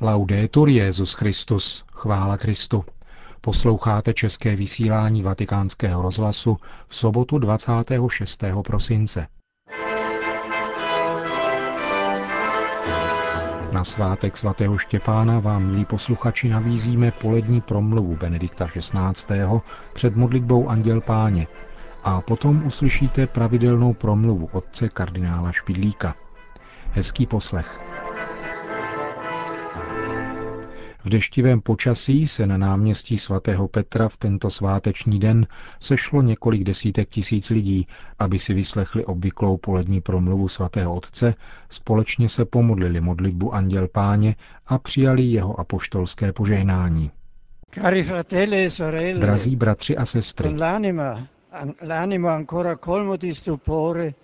Laudetur Jezus Christus, chvála Kristu. Posloucháte české vysílání Vatikánského rozhlasu v sobotu 26. prosince. Na svátek svatého Štěpána vám, milí posluchači, nabízíme polední promluvu Benedikta XVI. před modlitbou Anděl Páně a potom uslyšíte pravidelnou promluvu otce kardinála Špidlíka. Hezký poslech. V deštivém počasí se na náměstí svatého Petra v tento sváteční den sešlo několik desítek tisíc lidí, aby si vyslechli obvyklou polední promluvu svatého otce, společně se pomodlili modlitbu Anděl Páně a přijali jeho apoštolské požehnání. E Drazí bratři a sestry, l'animo ancora colmo di stupore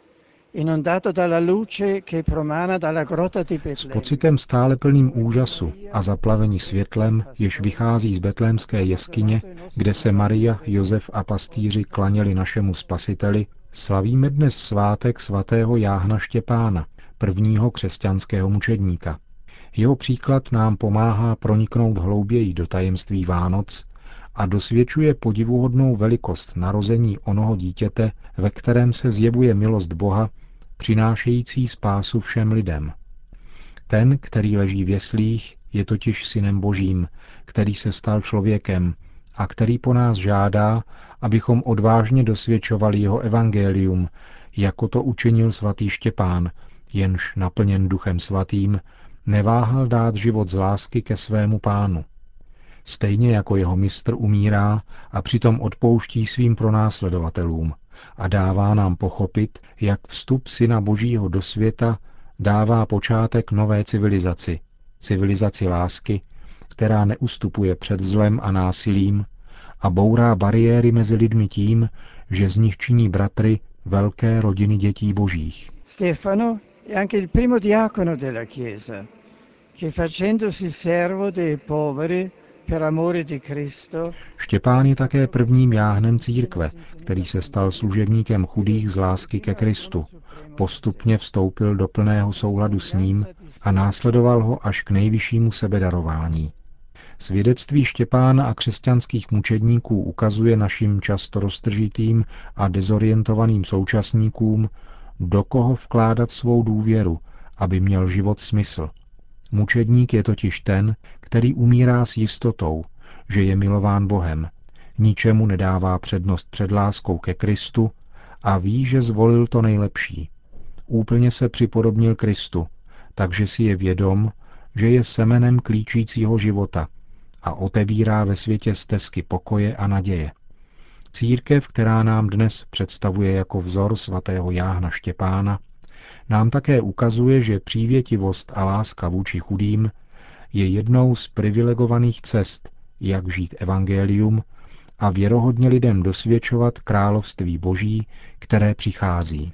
s pocitem stále plným úžasu a zaplavení světlem, jež vychází z betlémské jeskyně, kde se Maria, Josef a pastýři klaněli našemu spasiteli, slavíme dnes svátek svatého Jáhna Štěpána, prvního křesťanského mučedníka. Jeho příklad nám pomáhá proniknout hlouběji do tajemství Vánoc a dosvědčuje podivuhodnou velikost narození onoho dítěte, ve kterém se zjevuje milost Boha, přinášející spásu všem lidem. Ten, který leží v jeslích, je totiž synem božím, který se stal člověkem a který po nás žádá, abychom odvážně dosvědčovali jeho evangelium, jako to učinil svatý Štěpán, jenž naplněn duchem svatým, neváhal dát život z lásky ke svému pánu. Stejně jako jeho mistr umírá a přitom odpouští svým pronásledovatelům a dává nám pochopit, jak vstup Syna Božího do světa dává počátek nové civilizaci, civilizaci lásky, která neustupuje před zlem a násilím a bourá bariéry mezi lidmi tím, že z nich činí bratry velké rodiny dětí božích. Stefano è anche il primo diacono della Chiesa, che facendosi servo dei poveri Štěpán je také prvním jáhnem církve, který se stal služebníkem chudých z lásky ke Kristu. Postupně vstoupil do plného souladu s ním a následoval ho až k nejvyššímu sebedarování. Svědectví Štěpána a křesťanských mučedníků ukazuje našim často roztržitým a dezorientovaným současníkům, do koho vkládat svou důvěru, aby měl život smysl. Mučedník je totiž ten, který umírá s jistotou, že je milován Bohem, ničemu nedává přednost před láskou ke Kristu a ví, že zvolil to nejlepší. Úplně se připodobnil Kristu, takže si je vědom, že je semenem klíčícího života a otevírá ve světě stezky pokoje a naděje. Církev, která nám dnes představuje jako vzor svatého Jáhna Štěpána, nám také ukazuje, že přívětivost a láska vůči chudým je jednou z privilegovaných cest, jak žít evangelium a věrohodně lidem dosvědčovat království boží, které přichází.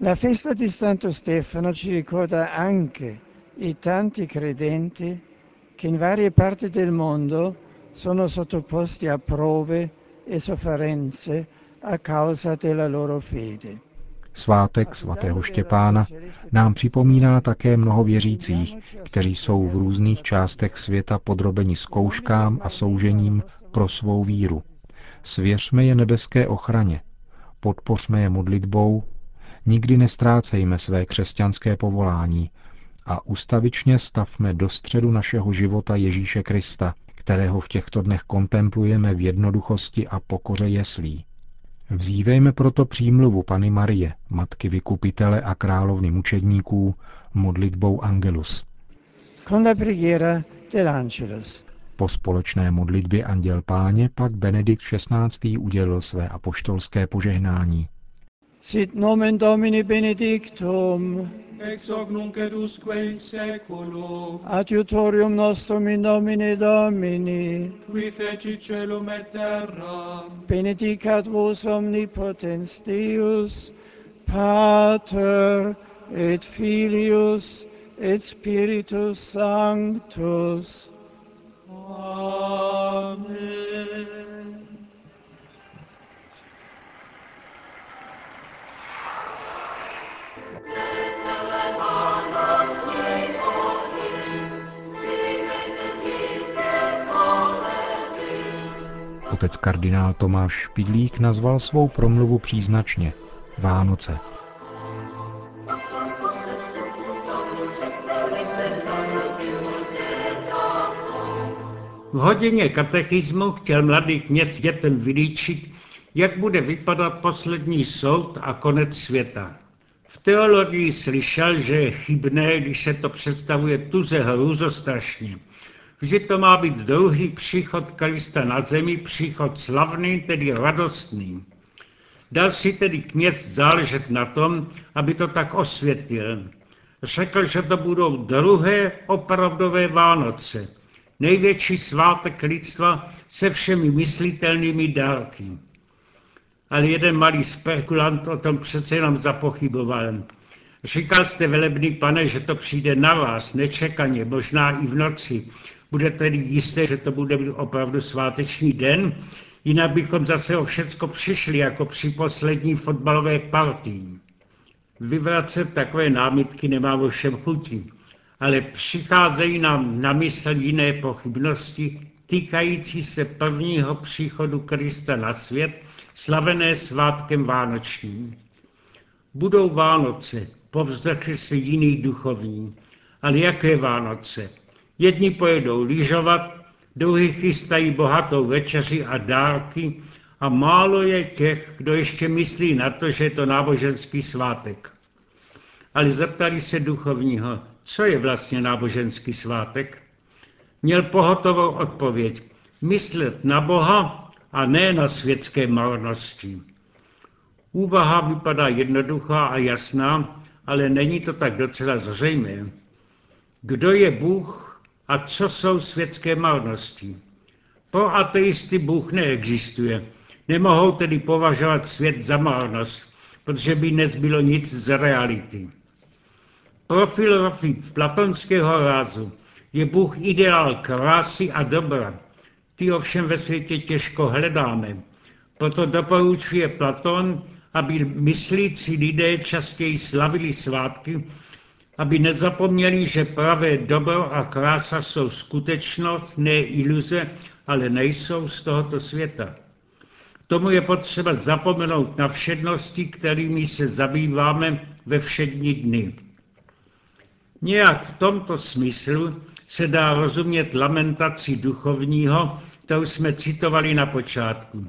La festa di Santo Stefano ci ricorda anche i tanti credenti che in varie parti del mondo sono sottoposti a prove e sofferenze a causa della loro fede. Svátek svatého Štěpána nám připomíná také mnoho věřících, kteří jsou v různých částech světa podrobeni zkouškám a soužením pro svou víru. Svěřme je nebeské ochraně, podpořme je modlitbou, nikdy nestrácejme své křesťanské povolání a ustavičně stavme do středu našeho života Ježíše Krista, kterého v těchto dnech kontemplujeme v jednoduchosti a pokoře jeslí. Vzívejme proto přímluvu Pany Marie, matky vykupitele a královny mučedníků, modlitbou Angelus. Con la preghiera dell'Angelus. Po společné modlitbě Anděl Páně pak Benedikt XVI. udělil své apoštolské požehnání. Sit nomen Domini benedictum, ex hoc nunc et usque in seculum, adiutorium nostrum in nomine Domini, qui feci celum et terra, benedicat vos omnipotens Deus, Pater et Filius et Spiritus Sanctus. Otec kardinál Tomáš Špidlík nazval svou promluvu příznačně Vánoce. V hodině katechismu chtěl mladý kněz dětem vylíčit, jak bude vypadat poslední soud a konec světa. V teologii slyšel, že je chybné, když se to představuje tuze hrůzostrašně. Že to má být druhý příchod Krista na zemi, příchod slavný, tedy radostný. Dal si tedy kněz záležet na tom, aby to tak osvětlil. Řekl, že to budou druhé opravdové Vánoce, největší svátek lidstva se všemi myslitelnými dárky. Ale jeden malý spekulant o tom přece jenom zapochyboval. Říkal jste, velebný pane, že to přijde na vás, nečekaně, možná i v noci. Bude tedy jisté, že to bude opravdu sváteční den, jinak bychom zase o všecko přišli, jako při poslední fotbalové partii. Vyvracet takové námitky nemá všem chutí ale přicházejí nám na mysl jiné pochybnosti týkající se prvního příchodu Krista na svět, slavené svátkem Vánočním. Budou Vánoce, povzdechli si jiný duchovní. Ale jaké Vánoce? Jedni pojedou lyžovat, druhý chystají bohatou večeři a dárky a málo je těch, kdo ještě myslí na to, že je to náboženský svátek. Ale zeptali se duchovního, co je vlastně náboženský svátek? Měl pohotovou odpověď. Myslet na Boha a ne na světské marnosti. Úvaha vypadá jednoduchá a jasná, ale není to tak docela zřejmé. Kdo je Bůh a co jsou světské marnosti? Pro ateisty Bůh neexistuje. Nemohou tedy považovat svět za marnost, protože by nezbylo nic z reality. Pro filozofii platonského rázu je Bůh ideál krásy a dobra. Ty ovšem ve světě těžko hledáme. Proto doporučuje Platon, aby myslící lidé častěji slavili svátky, aby nezapomněli, že pravé dobro a krása jsou skutečnost, ne iluze, ale nejsou z tohoto světa. Tomu je potřeba zapomenout na všednosti, kterými se zabýváme ve všední dny. Nějak v tomto smyslu se dá rozumět lamentaci duchovního, kterou jsme citovali na počátku.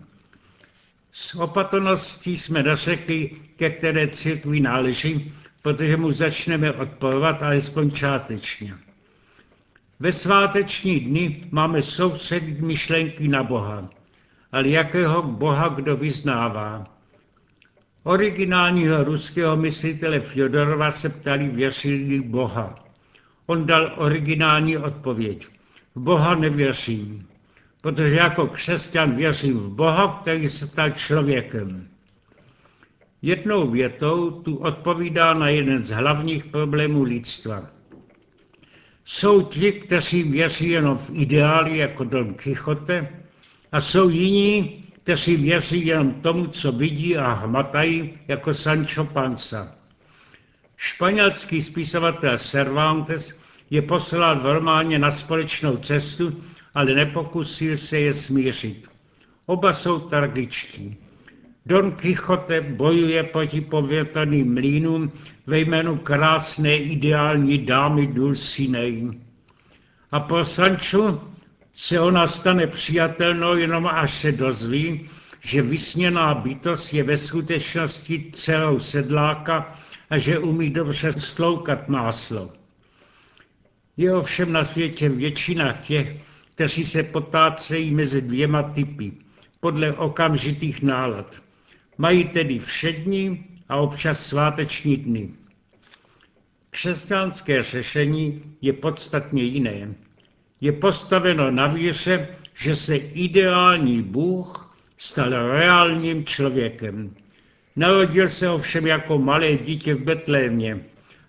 S opatrností jsme došekli, ke které církvi náleží, protože mu začneme odporovat alespoň částečně. Ve sváteční dny máme soustředit myšlenky na Boha, ale jakého Boha kdo vyznává. Originálního ruského myslitele Fjodorova se ptali věřili Boha. On dal originální odpověď. V Boha nevěřím, protože jako křesťan věřím v Boha, který se stal člověkem. Jednou větou tu odpovídá na jeden z hlavních problémů lidstva. Jsou ti, kteří věří jenom v ideály jako Don Quixote a jsou jiní, kteří věří jen tomu, co vidí a hmatají, jako Sancho Panza. Španělský spisovatel Cervantes je poslal v románě na společnou cestu, ale nepokusil se je smířit. Oba jsou tragičtí. Don Quixote bojuje proti povětrným mlínům ve jménu krásné ideální dámy Dulcinei. A pro Sancho se ona stane přijatelnou jenom až se dozví, že vysněná bytost je ve skutečnosti celou sedláka a že umí dobře stloukat máslo. Je ovšem na světě většina těch, kteří se potácejí mezi dvěma typy, podle okamžitých nálad. Mají tedy všední a občas sváteční dny. Křesťanské řešení je podstatně jiné je postaveno na víře, že se ideální Bůh stal reálním člověkem. Narodil se ovšem jako malé dítě v Betlémě,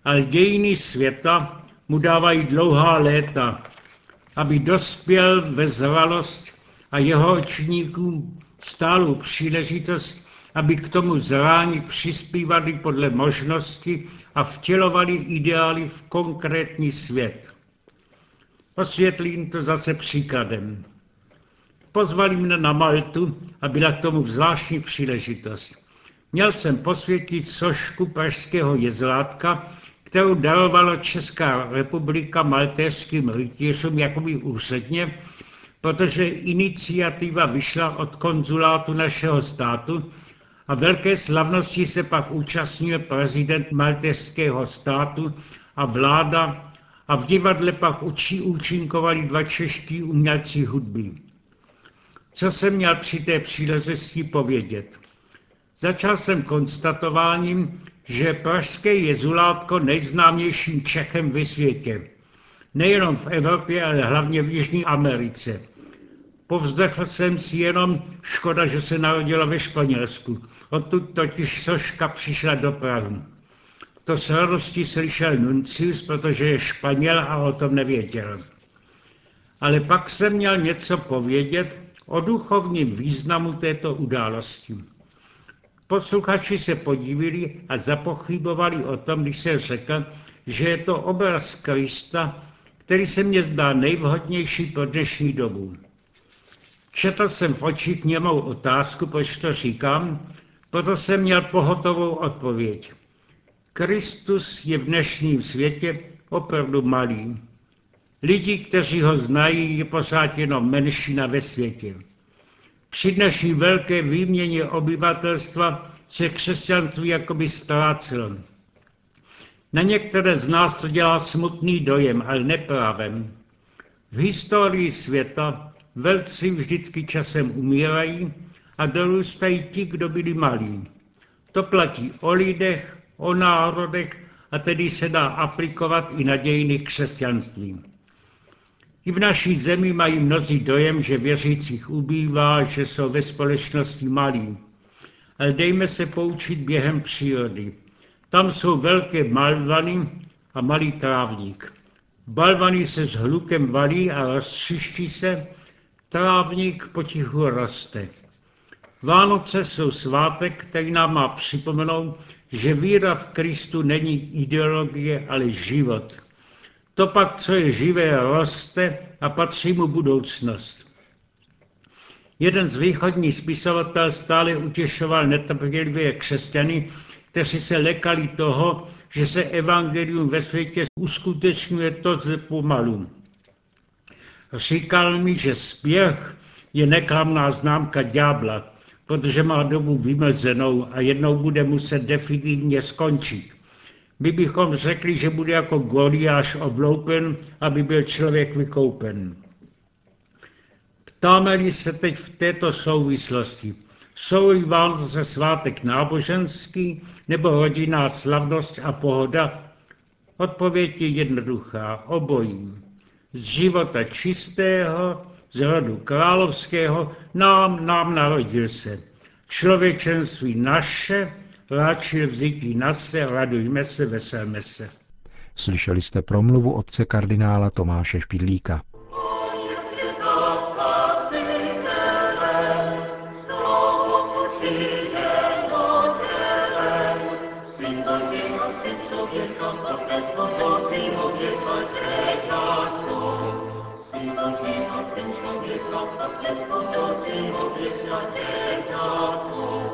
ale dějiny světa mu dávají dlouhá léta, aby dospěl ve zralost a jeho očníkům stálou příležitost, aby k tomu zrání přispívali podle možnosti a vtělovali ideály v konkrétní svět. Osvětlím to zase příkladem. Pozvali mne na Maltu a byla k tomu zvláštní příležitost. Měl jsem posvětit sošku pražského jezlátka, kterou darovala Česká republika maltéřským rytířům jakoby úředně, protože iniciativa vyšla od konzulátu našeho státu a velké slavnosti se pak účastnil prezident maltéřského státu a vláda a v divadle pak učí účinkovali dva čeští umělci hudby. Co jsem měl při té příležitosti povědět? Začal jsem konstatováním, že pražské je Zulátko nejznámějším Čechem ve světě. Nejenom v Evropě, ale hlavně v Jižní Americe. Povzdechl jsem si jenom, škoda, že se narodila ve Španělsku. Odtud totiž Soška přišla do Prahy. To s radostí slyšel Nuncius, protože je Španěl a o tom nevěděl. Ale pak jsem měl něco povědět o duchovním významu této události. Posluchači se podívili a zapochybovali o tom, když se řekl, že je to obraz Krista, který se mně zdá nejvhodnější pro dnešní dobu. Četl jsem v očích němou otázku, proč to říkám, proto jsem měl pohotovou odpověď. Kristus je v dnešním světě opravdu malý. Lidi, kteří ho znají, je pořád jenom menšina ve světě. Při dnešní velké výměně obyvatelstva se křesťanství jakoby ztrácelo. Na některé z nás to dělá smutný dojem, ale neprávem. V historii světa velcí vždycky časem umírají a dorůstají ti, kdo byli malí. To platí o lidech, o národech a tedy se dá aplikovat i na dějiny křesťanství. I v naší zemi mají mnozí dojem, že věřících ubývá, že jsou ve společnosti malí. Ale dejme se poučit během přírody. Tam jsou velké balvany a malý trávník. Balvany se s hlukem valí a rozčiští se, trávník potichu roste. Vánoce jsou svátek, který nám má připomenout, že víra v Kristu není ideologie, ale život. To pak, co je živé, roste a patří mu budoucnost. Jeden z východních spisovatel stále utěšoval netrpělivě křesťany, kteří se lekali toho, že se evangelium ve světě uskutečňuje to ze pomalu. Říkal mi, že spěch je neklamná známka ďábla, protože má dobu vymezenou a jednou bude muset definitivně skončit. My bychom řekli, že bude jako Goliáš obloupen, aby byl člověk vykoupen. Ptáme-li se teď v této souvislosti, jsou-li Vánoce svátek náboženský nebo rodinná slavnost a pohoda? Odpověď je jednoduchá, obojí. Z života čistého, z rodu královského, nám, nám narodil se. Člověčenství naše, Láčil vzítí na se, radujme se, veselme se. Slyšeli jste promluvu otce kardinála Tomáše Špidlíka. Syn člověka, otec budoucí oběta děťátko.